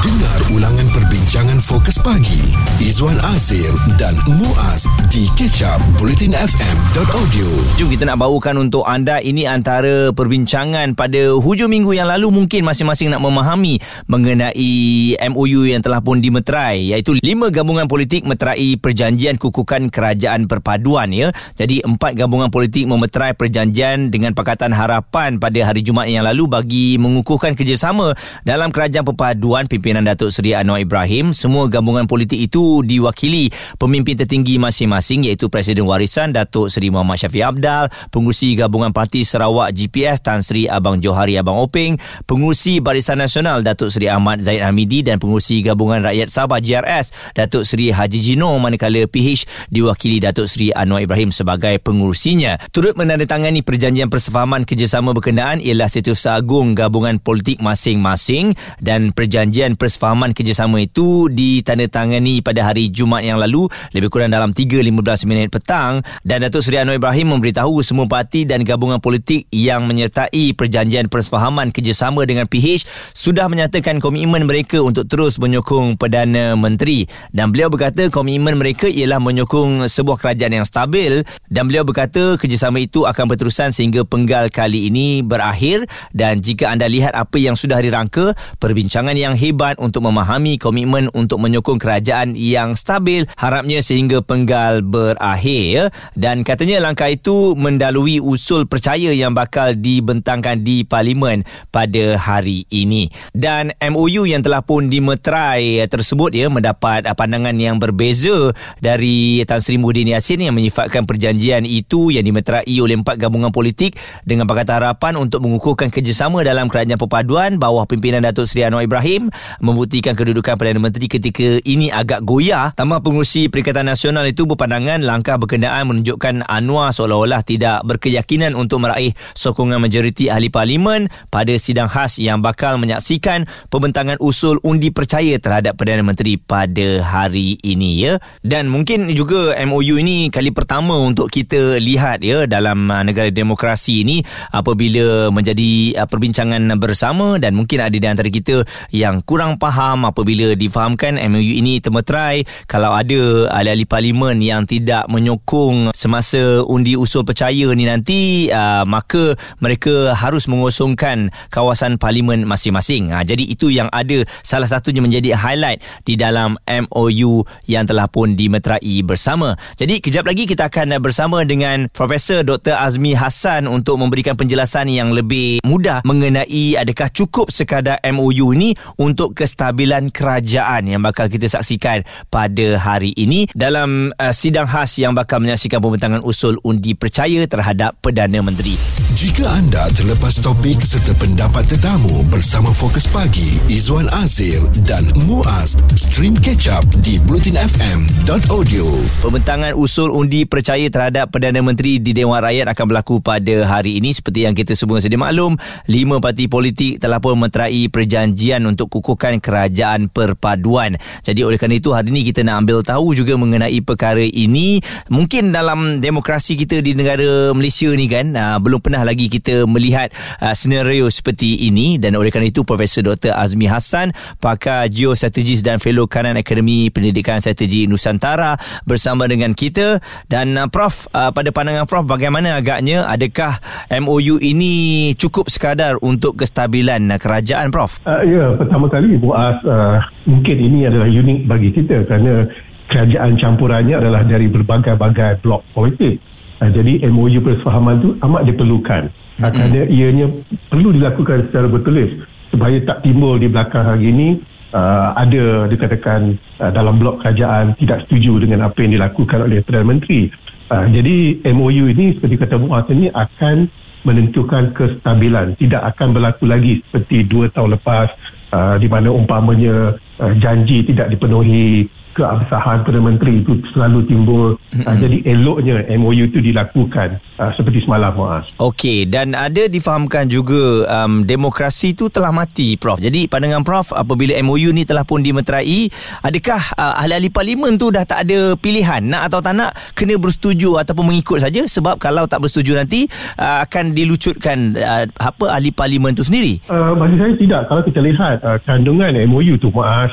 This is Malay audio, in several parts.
Dengar ulangan perbincangan fokus pagi Izwan Azir dan Muaz di kecap bulletinfm.audio Jom kita nak bawakan untuk anda ini antara perbincangan pada hujung minggu yang lalu mungkin masing-masing nak memahami mengenai MOU yang telah pun dimeterai iaitu lima gabungan politik meterai perjanjian kukukan kerajaan perpaduan ya. Jadi empat gabungan politik memeterai perjanjian dengan Pakatan Harapan pada hari Jumaat yang lalu bagi mengukuhkan kerjasama dalam kerajaan perpaduan pimpinan pimpinan Datuk Seri Anwar Ibrahim semua gabungan politik itu diwakili pemimpin tertinggi masing-masing iaitu Presiden Warisan Datuk Seri Muhammad Syafiq Abdal pengurusi gabungan parti Sarawak GPS Tan Sri Abang Johari Abang Openg pengurusi Barisan Nasional Datuk Seri Ahmad Zaid Hamidi dan pengurusi gabungan rakyat Sabah GRS Datuk Seri Haji Jino manakala PH diwakili Datuk Seri Anwar Ibrahim sebagai pengurusinya. Turut menandatangani perjanjian persefahaman kerjasama berkenaan ialah Setiausaha Agung gabungan politik masing-masing dan perjanjian persefahaman kerjasama itu ditandatangani pada hari Jumaat yang lalu lebih kurang dalam 3.15 minit petang. Dan Datuk Seri Anwar Ibrahim memberitahu semua parti dan gabungan politik yang menyertai perjanjian persefahaman kerjasama dengan PH sudah menyatakan komitmen mereka untuk terus menyokong Perdana Menteri. Dan beliau berkata komitmen mereka ialah menyokong sebuah kerajaan yang stabil. Dan beliau berkata kerjasama itu akan berterusan sehingga penggal kali ini berakhir. Dan jika anda lihat apa yang sudah dirangka perbincangan yang hebat kuat untuk memahami komitmen untuk menyokong kerajaan yang stabil harapnya sehingga penggal berakhir. Dan katanya langkah itu mendalui usul percaya yang bakal dibentangkan di parlimen pada hari ini. Dan MOU yang telah pun dimeterai tersebut ya mendapat pandangan yang berbeza dari Tan Sri Muhyiddin Yassin yang menyifatkan perjanjian itu yang dimeterai oleh empat gabungan politik dengan Pakatan Harapan untuk mengukuhkan kerjasama dalam kerajaan perpaduan bawah pimpinan Datuk Seri Anwar Ibrahim membuktikan kedudukan Perdana Menteri ketika ini agak goyah. Tambah pengurusi Perikatan Nasional itu berpandangan langkah berkenaan menunjukkan Anwar seolah-olah tidak berkeyakinan untuk meraih sokongan majoriti ahli parlimen pada sidang khas yang bakal menyaksikan pembentangan usul undi percaya terhadap Perdana Menteri pada hari ini ya. Dan mungkin juga MOU ini kali pertama untuk kita lihat ya dalam uh, negara demokrasi ini apabila menjadi uh, perbincangan bersama dan mungkin ada di antara kita yang kurang kurang faham apabila difahamkan MOU ini termeterai kalau ada ahli-ahli parlimen yang tidak menyokong semasa undi usul percaya ni nanti uh, maka mereka harus mengosongkan kawasan parlimen masing-masing uh, jadi itu yang ada salah satunya menjadi highlight di dalam MOU yang telah pun dimeterai bersama jadi kejap lagi kita akan bersama dengan Profesor Dr. Azmi Hassan untuk memberikan penjelasan yang lebih mudah mengenai adakah cukup sekadar MOU ini untuk kestabilan kerajaan yang bakal kita saksikan pada hari ini dalam uh, sidang khas yang bakal menyaksikan pembentangan usul undi percaya terhadap Perdana Menteri. Jika anda terlepas topik serta pendapat tetamu bersama Fokus Pagi, Izwan Azir dan Muaz, stream catch up di blutinfm.audio. Pembentangan usul undi percaya terhadap Perdana Menteri di Dewan Rakyat akan berlaku pada hari ini seperti yang kita semua sedia maklum. Lima parti politik telah pun meterai perjanjian untuk kukuhkan merupakan kerajaan perpaduan. Jadi oleh kerana itu hari ini kita nak ambil tahu juga mengenai perkara ini. Mungkin dalam demokrasi kita di negara Malaysia ni kan uh, belum pernah lagi kita melihat uh, senario seperti ini dan oleh kerana itu Profesor Dr. Azmi Hassan pakar geostrategis dan fellow kanan Akademi Pendidikan Strategi Nusantara bersama dengan kita dan uh, Prof uh, pada pandangan Prof bagaimana agaknya adakah MOU ini cukup sekadar untuk kestabilan kerajaan Prof? Uh, ya pertama kali Muaz uh, mungkin ini adalah unik bagi kita kerana kerajaan campurannya adalah dari berbagai-bagai blok politik. Uh, jadi MOU persefahaman itu amat diperlukan. Uh, kerana ianya perlu dilakukan secara bertulis supaya tak timbul di belakang hari ini uh, ada dikatakan uh, dalam blok kerajaan tidak setuju dengan apa yang dilakukan oleh Perdana Menteri. Uh, jadi MOU ini seperti kata Muaz ini akan menentukan kestabilan. Tidak akan berlaku lagi seperti dua tahun lepas uh, di mana umpamanya uh, janji tidak dipenuhi keabsahan Perdana Menteri itu selalu timbul. Mm-hmm. Uh, jadi eloknya MOU itu dilakukan uh, seperti semalam Muaz. Okey dan ada difahamkan juga um, demokrasi itu telah mati Prof. Jadi pandangan Prof apabila MOU ni telah pun dimeterai adakah uh, ahli-ahli parlimen tu dah tak ada pilihan nak atau tak nak kena bersetuju ataupun mengikut saja sebab kalau tak bersetuju nanti uh, akan dilucutkan uh, apa ahli parlimen tu sendiri. Uh, bagi saya tidak kalau kita lihat uh, kandungan MOU tu Muaz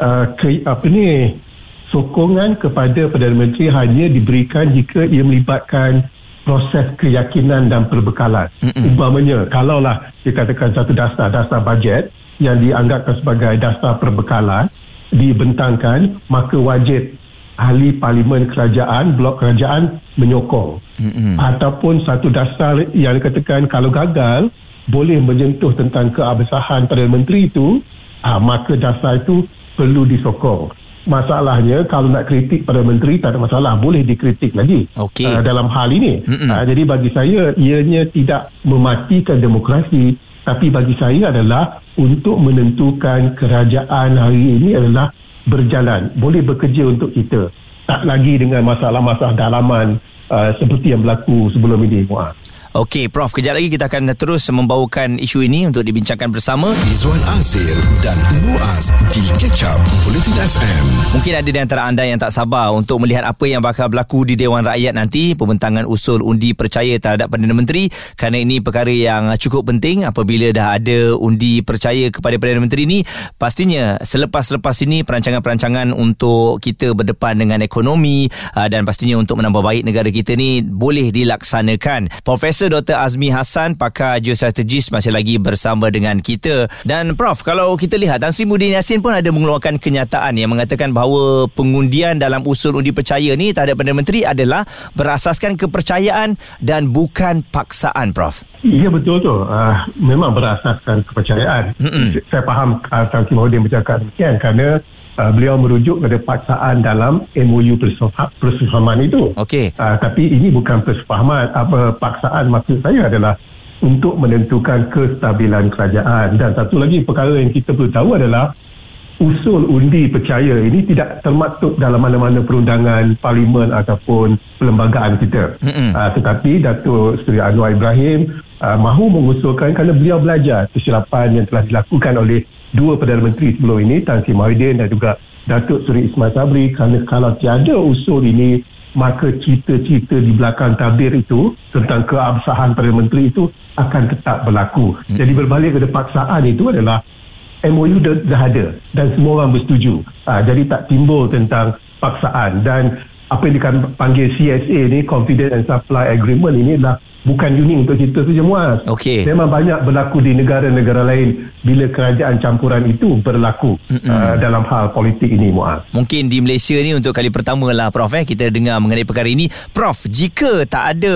uh, ke, apa ni sokongan kepada Perdana Menteri hanya diberikan jika ia melibatkan proses keyakinan dan perbekalan. Mm-mm. Umpamanya, kalaulah dikatakan satu dasar, dasar bajet yang dianggapkan sebagai dasar perbekalan dibentangkan, maka wajib ahli parlimen kerajaan, blok kerajaan menyokong. Mm-mm. Ataupun satu dasar yang dikatakan kalau gagal, boleh menyentuh tentang keabsahan Perdana Menteri itu, ah, maka dasar itu perlu disokong. Masalahnya kalau nak kritik pada menteri tak ada masalah boleh dikritik lagi okay. uh, dalam hal ini. Uh, jadi bagi saya ianya tidak mematikan demokrasi tapi bagi saya adalah untuk menentukan kerajaan hari ini adalah berjalan boleh bekerja untuk kita tak lagi dengan masalah-masalah dalaman uh, seperti yang berlaku sebelum ini Muaz. Okey, Prof. Kejap lagi kita akan terus membawakan isu ini untuk dibincangkan bersama. Izwan Azir dan Muaz di Catch Up Politin FM. Mungkin ada di antara anda yang tak sabar untuk melihat apa yang bakal berlaku di Dewan Rakyat nanti. Pembentangan usul undi percaya terhadap Perdana Menteri. Kerana ini perkara yang cukup penting apabila dah ada undi percaya kepada Perdana Menteri ini. Pastinya selepas-lepas ini perancangan-perancangan untuk kita berdepan dengan ekonomi ah, dan pastinya untuk menambah baik negara kita ni boleh dilaksanakan. Profesor Dr. Azmi Hassan pakar geostrategis masih lagi bersama dengan kita dan Prof kalau kita lihat Tan Sri Muhyiddin Yassin pun ada mengeluarkan kenyataan yang mengatakan bahawa pengundian dalam usul undi percaya ni terhadap Perdana Menteri adalah berasaskan kepercayaan dan bukan paksaan Prof Ya betul tu uh, memang berasaskan kepercayaan Mm-mm. saya faham uh, Tan Sri Muhyiddin bercakap demikian kerana uh, beliau merujuk kepada paksaan dalam MOU persefahaman itu. Okey. Uh, tapi ini bukan persefahaman apa paksaan maksud saya adalah untuk menentukan kestabilan kerajaan dan satu lagi perkara yang kita perlu tahu adalah usul undi percaya ini tidak termaktub dalam mana-mana perundangan parlimen ataupun perlembagaan kita. Uh, tetapi Datuk Seri Anwar Ibrahim uh, mahu mengusulkan kerana beliau belajar kesilapan yang telah dilakukan oleh dua Perdana Menteri sebelum ini Tan Sri Mahidin dan juga Datuk Seri Ismail Sabri kerana kalau tiada usul ini maka cita-cita di belakang tabir itu tentang keabsahan Perdana Menteri itu akan tetap berlaku. Hmm. Jadi berbalik kepada paksaan itu adalah MOU dah, dah ada dan semua orang bersetuju. Ha, jadi tak timbul tentang paksaan dan apa yang dipanggil CSA ni Confidence and Supply Agreement ini adalah bukan unik untuk kita saja Muaz. Okay. Memang banyak berlaku di negara-negara lain bila kerajaan campuran itu berlaku uh, dalam hal politik ini Muaz. Mungkin di Malaysia ni untuk kali pertama lah Prof eh kita dengar mengenai perkara ini. Prof, jika tak ada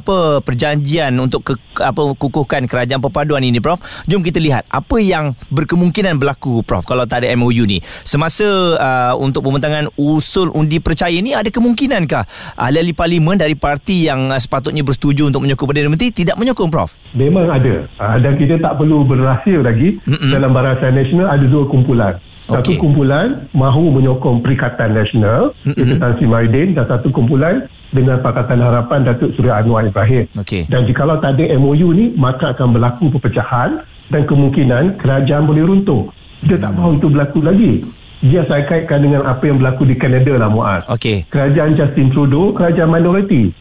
apa perjanjian untuk ke, apa kukuhkan kerajaan perpaduan ini Prof, jom kita lihat apa yang berkemungkinan berlaku Prof kalau tak ada MOU ni. Semasa uh, untuk pembentangan usul undi percaya ni ada kemungkinankah ahli-ahli parlimen dari parti yang uh, sepatutnya bersetuju untuk menyokong Perdana Menteri tidak menyokong Prof? Memang ada. Uh, dan kita tak perlu berrahsia lagi Mm-mm. dalam Barisan Nasional ada dua kumpulan. Satu okay. kumpulan mahu menyokong Perikatan Nasional itu Tan Sri Maidin dan satu kumpulan dengan Pakatan Harapan Datuk Suri Anwar Ibrahim. Okay. Dan jikalau tak ada MOU ni maka akan berlaku perpecahan dan kemungkinan kerajaan boleh runtuh. Kita hmm. tak mahu itu berlaku lagi. Dia saya kaitkan dengan apa yang berlaku di Kanada lah Muaz. Okay. Kerajaan Justin Trudeau, kerajaan minoriti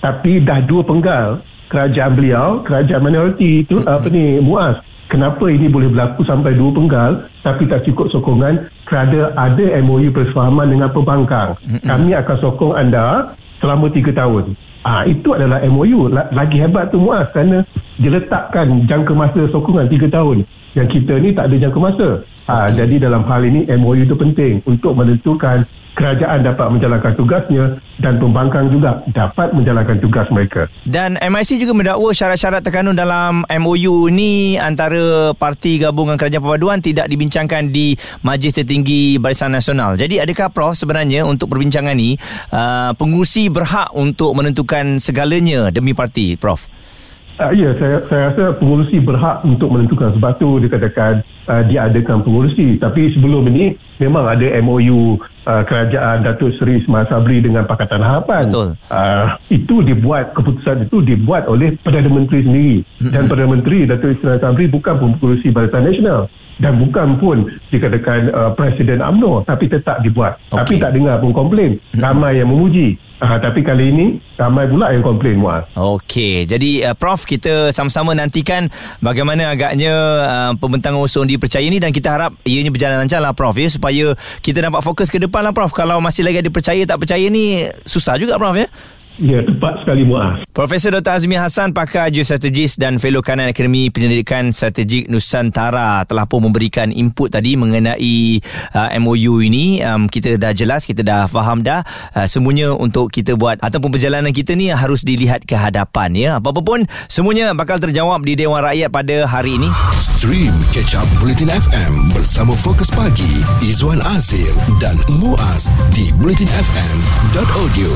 tapi dah dua penggal kerajaan beliau kerajaan minoriti itu mm-hmm. apa ni muas kenapa ini boleh berlaku sampai dua penggal tapi tak cukup sokongan kerana ada MOU persefahaman dengan pembangkang mm-hmm. kami akan sokong anda selama tiga tahun Ah itu adalah MOU lagi hebat tu muas kerana diletakkan jangka masa sokongan tiga tahun yang kita ni tak ada jangka masa ah, jadi dalam hal ini MOU itu penting untuk menentukan kerajaan dapat menjalankan tugasnya dan pembangkang juga dapat menjalankan tugas mereka. Dan MIC juga mendakwa syarat-syarat terkandung dalam MOU ni antara parti gabungan kerajaan perpaduan tidak dibincangkan di Majlis Tertinggi Barisan Nasional. Jadi adakah Prof sebenarnya untuk perbincangan ni uh, pengurusi berhak untuk menentukan segalanya demi parti Prof? Uh, ya, saya, saya rasa pengurusi berhak untuk menentukan sebab tu dikatakan uh, diadakan pengurusi tapi sebelum ini memang ada MOU uh, kerajaan Datuk Seri Ismail Sabri dengan Pakatan Harapan. Betul. Uh, itu dibuat keputusan itu dibuat oleh Perdana Menteri sendiri. Mm-hmm. dan Perdana Menteri Datuk Ismail Sabri bukan pengurusi Barisan Nasional. Dan bukan pun dikatakan uh, Presiden UMNO. Tapi tetap dibuat. Okay. tapi tak dengar pun komplain. Ramai yang memuji. Uh, tapi kali ini ramai pula yang komplain Muaz. Okey, jadi uh, Prof kita sama-sama nantikan bagaimana agaknya uh, pembentangan usul dipercayai ini. Dan kita harap ianya berjalan lancar lah Prof ya. Supaya kita dapat fokus ke depan lah Prof. Kalau masih lagi ada percaya tak percaya ni susah juga Prof ya Ya, tepat sekali Muaz. Profesor Dr. Azmi Hassan, pakar geostrategis dan fellow kanan Akademi Penyelidikan Strategik Nusantara telah pun memberikan input tadi mengenai uh, MOU ini. Um, kita dah jelas, kita dah faham dah. Uh, semuanya untuk kita buat ataupun perjalanan kita ni harus dilihat ke hadapan ya. Apa-apa pun semuanya bakal terjawab di Dewan Rakyat pada hari ini. Stream Catch Up Bulletin FM bersama Fokus Pagi, Izwan Azir dan Muaz di bulletinfm.audio.